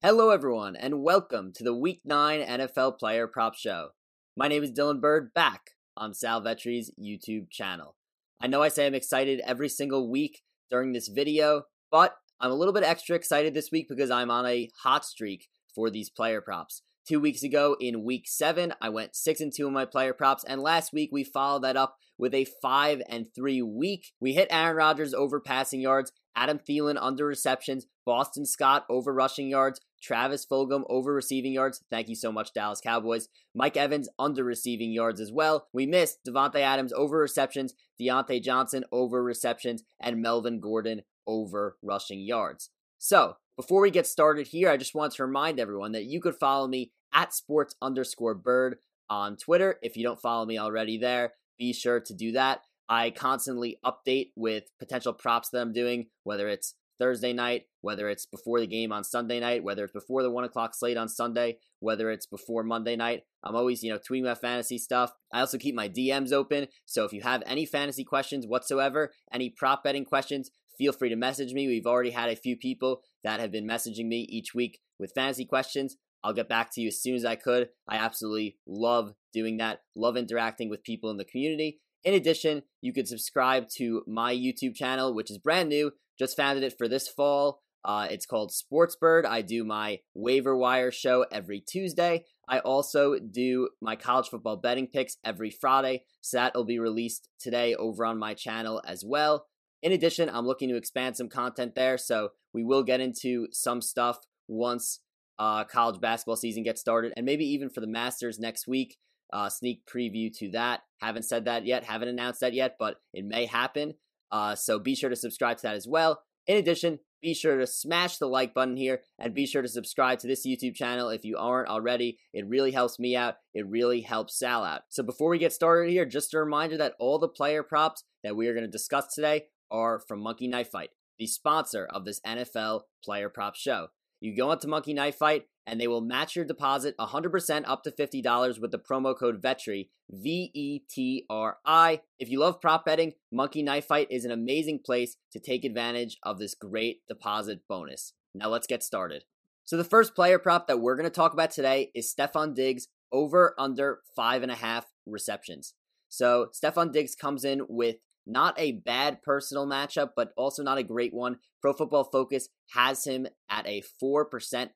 Hello, everyone, and welcome to the Week 9 NFL Player Prop Show. My name is Dylan Burd, back on Sal Vetri's YouTube channel. I know I say I'm excited every single week during this video, but I'm a little bit extra excited this week because I'm on a hot streak for these player props. Two weeks ago in week seven, I went six and two in my player props, and last week we followed that up with a five and three week. We hit Aaron Rodgers over passing yards, Adam Thielen under receptions, Boston Scott over rushing yards, Travis Fulgham over receiving yards. Thank you so much, Dallas Cowboys. Mike Evans under receiving yards as well. We missed Davante Adams over receptions, Diontae Johnson over receptions, and Melvin Gordon over rushing yards. So, before we get started here, I just want to remind everyone that you could follow me at sports underscore burd on Twitter. If you don't follow me already there, be sure to do that. I constantly update with potential props that I'm doing, whether it's Thursday night, whether it's before the game on Sunday night, whether it's before the one o'clock slate on Sunday, whether it's before Monday night. I'm always, you know, tweeting my fantasy stuff. I also keep my DMs open. So if you have any fantasy questions whatsoever, any prop betting questions, feel free to message me. We've already had a few people that have been messaging me each week with fantasy questions. I'll get back to you as soon as I could. I absolutely love doing that, love interacting with people in the community. In addition, you could subscribe to my YouTube channel, which is brand new. Just founded it for this fall. Uh, it's called Sportsbird. I do my waiver wire show every Tuesday. I also do my college football betting picks every Friday. So that will be released today over on my channel as well. In addition, I'm looking to expand some content there. So we will get into some stuff once uh, college basketball season gets started, and maybe even for the Masters next week. Uh, sneak preview to that. Haven't said that yet, haven't announced that yet, but it may happen. Uh, so be sure to subscribe to that as well. In addition, be sure to smash the like button here and be sure to subscribe to this YouTube channel if you aren't already. It really helps me out. It really helps Sal out. So before we get started here, just a reminder that all the player props that we are going to discuss today are from Monkey Knife Fight, the sponsor of this NFL player prop show. You go onto Monkey Knife Fight and they will match your deposit 100% up to $50 with the promo code VETRI, V E T R I. If you love prop betting, Monkey Knife Fight is an amazing place to take advantage of this great deposit bonus. Now let's get started. So, the first player prop that we're going to talk about today is Stefon Diggs over under five and a half receptions. So, Stefon Diggs comes in with not a bad personal matchup, but also not a great one. Pro Football Focus has him at a 4%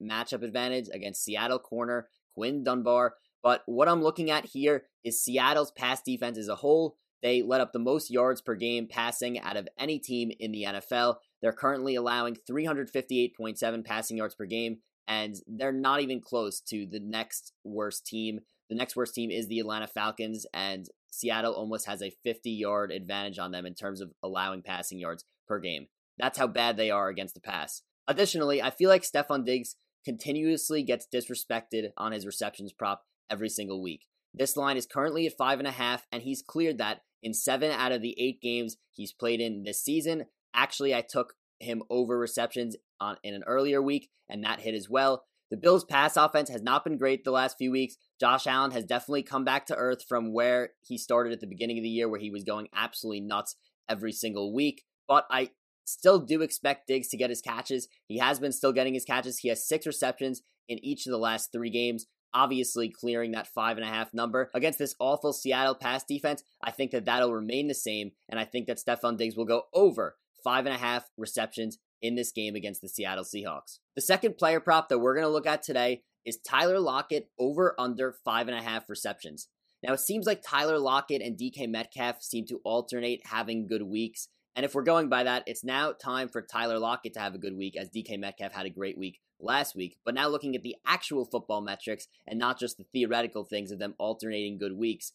matchup advantage against Seattle corner Quinn Dunbar. But what I'm looking at here is Seattle's pass defense as a whole. They let up the most yards per game passing out of any team in the NFL. They're currently allowing 358.7 passing yards per game, and they're not even close to the next worst team. The next worst team is the Atlanta Falcons, and Seattle almost has a 50 yard advantage on them in terms of allowing passing yards per game. That's how bad they are against the pass. Additionally, I feel like Stefon Diggs continuously gets disrespected on his receptions prop every single week. This line is currently at five and a half, and he's cleared that in seven out of the eight games he's played in this season. Actually, I took him over receptions on in an earlier week, and that hit as well. The Bills' pass offense has not been great the last few weeks. Josh Allen has definitely come back to earth from where he started at the beginning of the year, where he was going absolutely nuts every single week. But I still do expect Diggs to get his catches. He has been still getting his catches. He has six receptions in each of the last three games, obviously clearing that five and a half number. Against this awful Seattle pass defense, I think that that'll remain the same, and I think that Stefon Diggs will go over five and a half receptions in this game against the Seattle Seahawks. The second player prop that we're going to look at today is Tyler Lockett over under five and a half receptions. Now, it seems like Tyler Lockett and DK Metcalf seem to alternate having good weeks. And if we're going by that, it's now time for Tyler Lockett to have a good week as DK Metcalf had a great week last week. But now looking at the actual football metrics and not just the theoretical things of them alternating good weeks,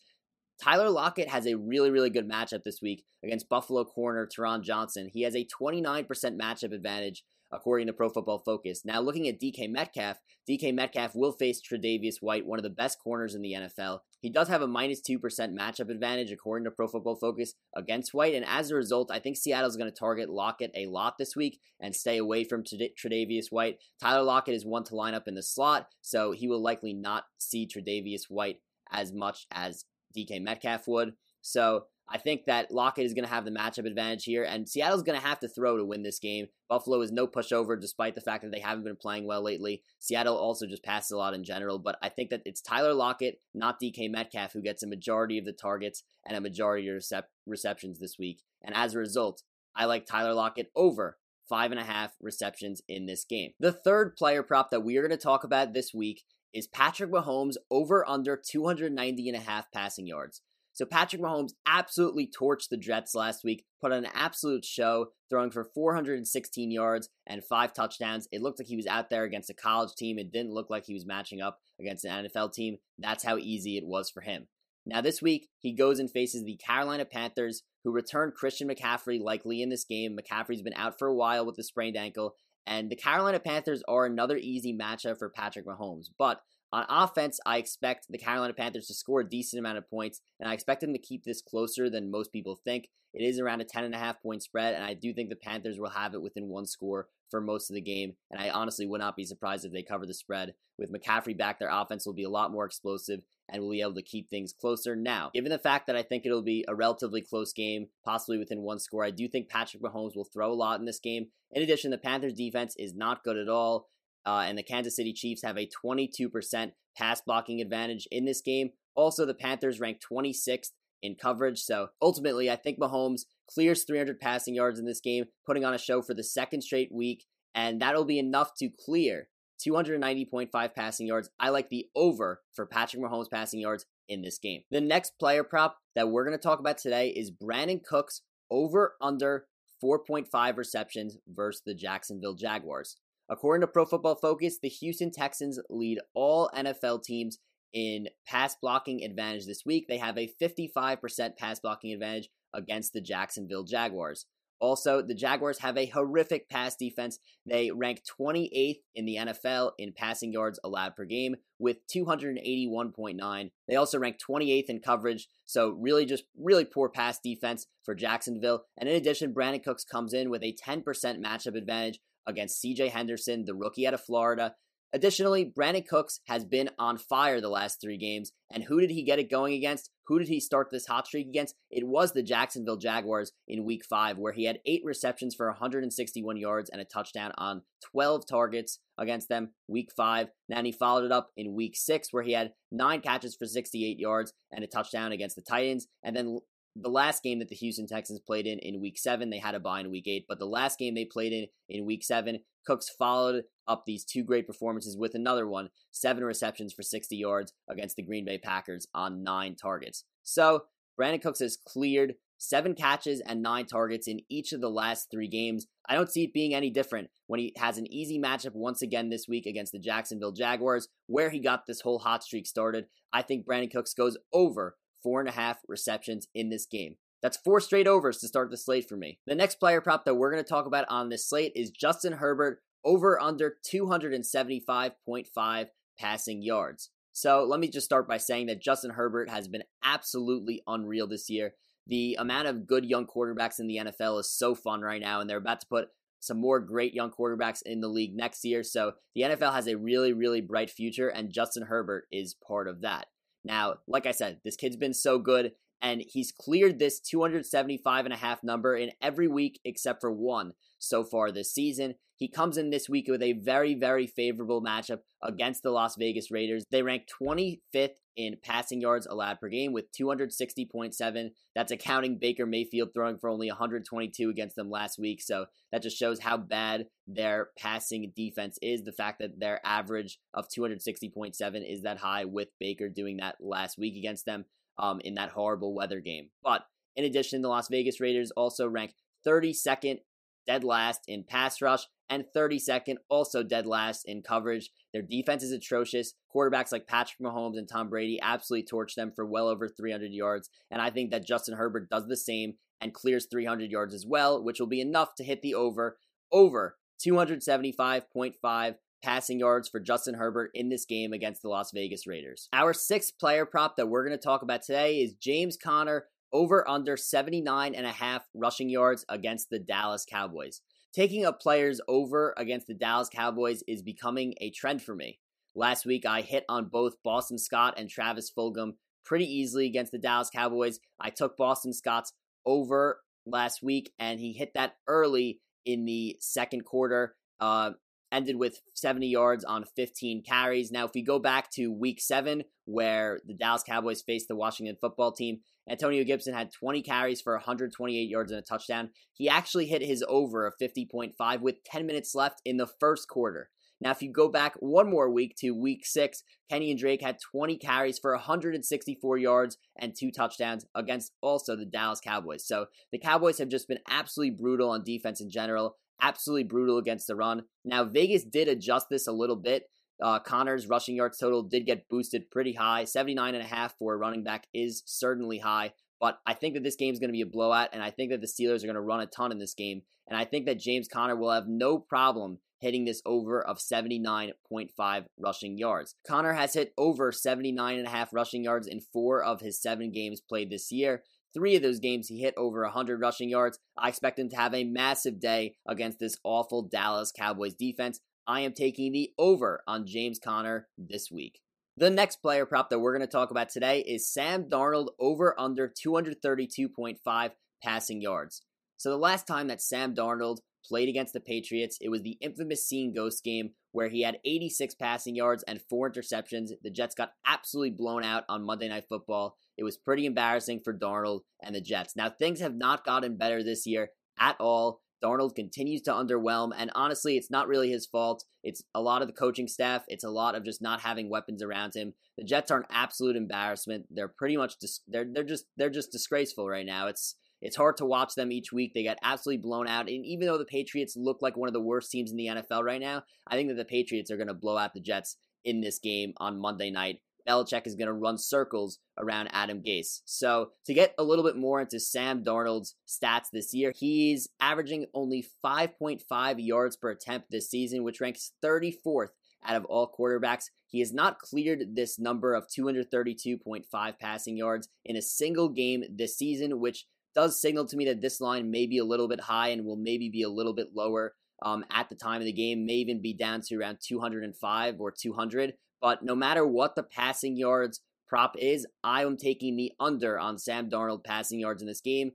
Tyler Lockett has a really, really good matchup this week against Buffalo corner Taron Johnson. He has a 29% matchup advantage according to Pro Football Focus. Now, looking at DK Metcalf, DK Metcalf will face Tre'Davious White, one of the best corners in the NFL. He does have a minus 2% matchup advantage according to Pro Football Focus against White, and as a result, I think Seattle's going to target Lockett a lot this week and stay away from Tre'Davious White. Tyler Lockett is one to line up in the slot, so he will likely not see Tre'Davious White as much as DK Metcalf would. So I think that Lockett is going to have the matchup advantage here, and Seattle's going to have to throw to win this game. Buffalo is no pushover, despite the fact that they haven't been playing well lately. Seattle also just passes a lot in general, but I think that it's Tyler Lockett, not DK Metcalf, who gets a majority of the targets and a majority of recep- receptions this week. And as a result, I like Tyler Lockett over five and a half receptions in this game. The third player prop that we are going to talk about this week is Patrick Mahomes over under 290 and a half passing yards. So Patrick Mahomes absolutely torched the Jets last week, put on an absolute show, throwing for 416 yards and five touchdowns. It looked like he was out there against a college team. It didn't look like he was matching up against an NFL team. That's how easy it was for him. Now, this week, he goes and faces the Carolina Panthers, who return Christian McCaffrey likely in this game. McCaffrey's been out for a while with a sprained ankle, and the Carolina Panthers are another easy matchup for Patrick Mahomes. But on offense, I expect the Carolina Panthers to score a decent amount of points, and I expect them to keep this closer than most people think. It is around a 10.5 point spread, and I do think the Panthers will have it within one score for most of the game, and I honestly would not be surprised if they cover the spread. With McCaffrey back, their offense will be a lot more explosive and will be able to keep things closer. Now, given the fact that I think it'll be a relatively close game, possibly within one score, I do think Patrick Mahomes will throw a lot in this game. In addition, the Panthers defense is not good at all. Uh, and the Kansas City Chiefs have a 22% pass blocking advantage in this game. Also, the Panthers rank 26th in coverage. So ultimately, I think Mahomes clears 300 passing yards in this game, putting on a show for the second straight week, and that'll be enough to clear 290.5 passing yards. I like the over for Patrick Mahomes passing yards in this game. The next player prop that we're going to talk about today is Brandin Cooks over under 4.5 receptions versus the Jacksonville Jaguars. According to Pro Football Focus, the Houston Texans lead all NFL teams in pass blocking advantage this week. They have a 55% pass blocking advantage against the Jacksonville Jaguars. Also, the Jaguars have a horrific pass defense. They rank 28th in the NFL in passing yards allowed per game with 281.9. They also rank 28th in coverage, so really just really poor pass defense for Jacksonville. And in addition, Brandin Cooks comes in with a 10% matchup advantage against CJ Henderson, the rookie out of Florida. Additionally, Brandin Cooks has been on fire the last three games. And who did he get it going against? Who did he start this hot streak against? It was the Jacksonville Jaguars in week five, where he had eight receptions for 161 yards and a touchdown on 12 targets against them, week five. Then he followed it up in week six, where he had nine catches for 68 yards and a touchdown against the Titans. And then the last game that the Houston Texans played in in week seven, they had a bye in week eight, but the last game they played in in week seven, Cooks followed up these two great performances with another one seven receptions for 60 yards against the Green Bay Packers on nine targets. So, Brandin Cooks has cleared seven catches and nine targets in each of the last three games. I don't see it being any different when he has an easy matchup once again this week against the Jacksonville Jaguars, where he got this whole hot streak started. I think Brandin Cooks goes over four and a half receptions in this game. That's four straight overs to start the slate for me. The next player prop that we're going to talk about on this slate is Justin Herbert over under 275.5 passing yards. So let me just start by saying that Justin Herbert has been absolutely unreal this year. The amount of good young quarterbacks in the NFL is so fun right now, and they're about to put some more great young quarterbacks in the league next year. So the NFL has a really, really bright future, and Justin Herbert is part of that. Now, like I said, this kid's been so good and he's cleared this 275 and a half number in every week except for one so far this season. He comes in this week with a very, very favorable matchup against the Las Vegas Raiders. They rank 25th in passing yards allowed per game with 260.7. That's accounting Baker Mayfield throwing for only 122 against them last week. So that just shows how bad their passing defense is. The fact that their average of 260.7 is that high with Baker doing that last week against them um, in that horrible weather game. But in addition, the Las Vegas Raiders also rank 32nd dead last in pass rush and 32nd, also dead last in coverage. Their defense is atrocious. Quarterbacks like Patrick Mahomes and Tom Brady absolutely torch them for well over 300 yards. And I think that Justin Herbert does the same and clears 300 yards as well, which will be enough to hit the over. Over 275.5 passing yards for Justin Herbert in this game against the Las Vegas Raiders. Our sixth player prop that we're going to talk about today is James Conner over under 79 and a half rushing yards against the Dallas Cowboys. Taking up players over against the Dallas Cowboys is becoming a trend for me. Last week I hit on both Boston Scott and Travis Fulgham pretty easily against the Dallas Cowboys. I took Boston Scott's over last week, and he hit that early in the second quarter. Uh, ended with 70 yards on 15 carries. Now, if we go back to week seven, where the Dallas Cowboys faced the Washington football team, Antonio Gibson had 20 carries for 128 yards and a touchdown. He actually hit his over of 50.5 with 10 minutes left in the first quarter. Now, if you go back one more week to week six, Kenyan Drake had 20 carries for 164 yards and two touchdowns against also the Dallas Cowboys. So the Cowboys have just been absolutely brutal on defense in general, absolutely brutal against the run. Now, Vegas did adjust this a little bit. Uh, Conner's rushing yards total did get boosted pretty high. 79 and a half for a running back is certainly high. But I think that this game is going to be a blowout, and I think that the Steelers are going to run a ton in this game. And I think that James Conner will have no problem hitting this over of 79.5 rushing yards. Conner has hit over 79.5 rushing yards in four of his seven games played this year. Three of those games, he hit over 100 rushing yards. I expect him to have a massive day against this awful Dallas Cowboys defense. I am taking the over on James Conner this week. The next player prop that we're going to talk about today is Sam Darnold over under 232.5 passing yards. So the last time that Sam Darnold played against the Patriots, it was the infamous Seeing Ghost game where he had 86 passing yards and four interceptions. The Jets got absolutely blown out on Monday Night Football. It was pretty embarrassing for Darnold and the Jets. Now, things have not gotten better this year at all. Darnold continues to underwhelm, and honestly, it's not really his fault. It's a lot of the coaching staff. It's a lot of just not having weapons around him. The Jets are an absolute embarrassment. They're pretty much dis- they're they're just they're just disgraceful right now. It's it's hard to watch them each week. They get absolutely blown out. And even though the Patriots look like one of the worst teams in the NFL right now, I think that the Patriots are going to blow out the Jets in this game on Monday night. Belichick is going to run circles around Adam Gase. So, to get a little bit more into Sam Darnold's stats this year, he's averaging only 5.5 yards per attempt this season, which ranks 34th out of all quarterbacks. He has not cleared this number of 232.5 passing yards in a single game this season, which does signal to me that this line may be a little bit high and will maybe be a little bit lower um, at the time of the game, may even be down to around 205 or 200. But no matter what the passing yards prop is, I am taking the under on Sam Darnold passing yards in this game.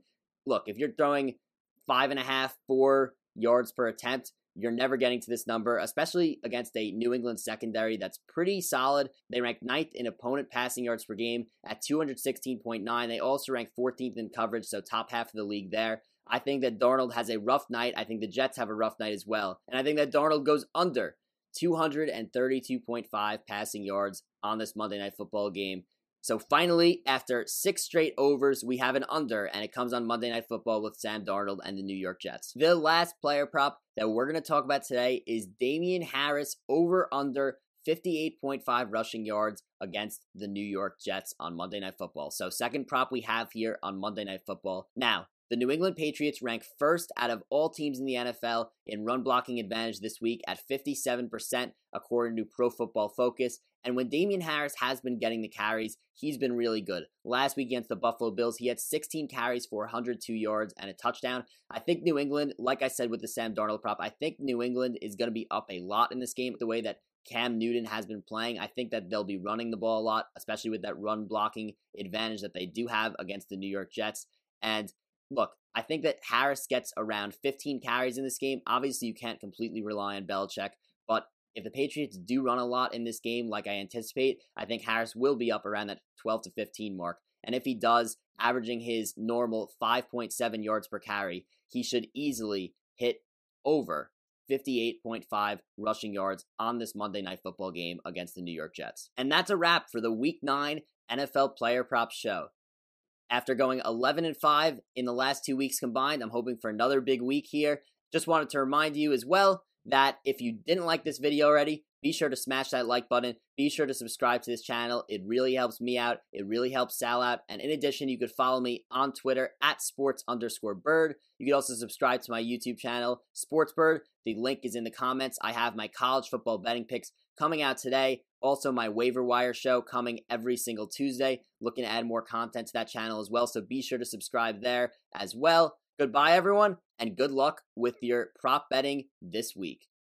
Look, if you're throwing five and a half, four yards per attempt, you're never getting to this number, especially against a New England secondary that's pretty solid. They rank ninth in opponent passing yards per game at 216.9. They also rank 14th in coverage, so top half of the league there. I think that Darnold has a rough night. I think the Jets have a rough night as well. And I think that Darnold goes under 232.5 passing yards on this Monday Night Football game. So finally, after six straight overs, we have an under, and it comes on Monday Night Football with Sam Darnold and the New York Jets. The last player prop that we're going to talk about today is Damien Harris over under 58.5 rushing yards against the New York Jets on Monday Night Football. So, second prop we have here on Monday Night Football. Now, the New England Patriots rank first out of all teams in the NFL in run blocking advantage this week at 57%, according to Pro Football Focus. And when Damien Harris has been getting the carries, he's been really good. Last week against the Buffalo Bills, he had 16 carries for 102 yards and a touchdown. I think New England, like I said with the Sam Darnold prop, I think New England is going to be up a lot in this game the way that Cam Newton has been playing. I think that they'll be running the ball a lot, especially with that run blocking advantage that they do have against the New York Jets. And look, I think that Harris gets around 15 carries in this game. Obviously, you can't completely rely on Belichick, but if the Patriots do run a lot in this game, like I anticipate, I think Harris will be up around that 12 to 15 mark. And if he does, averaging his normal 5.7 yards per carry, he should easily hit over 58.5 rushing yards on this Monday Night Football game against the New York Jets. And that's a wrap for the Week 9 NFL Player Props Show. After going 11 and 5 in the last two weeks combined, I'm hoping for another big week here. Just wanted to remind you as well that if you didn't like this video already, be sure to smash that like button. Be sure to subscribe to this channel. It really helps me out. It really helps Sal out. And in addition, you could follow me on Twitter at sports underscore burd. You could also subscribe to my YouTube channel, Sports Bird. The link is in the comments. I have my college football betting picks coming out today. Also, my waiver wire show coming every single Tuesday. Looking to add more content to that channel as well. So be sure to subscribe there as well. Goodbye, everyone, and good luck with your prop betting this week.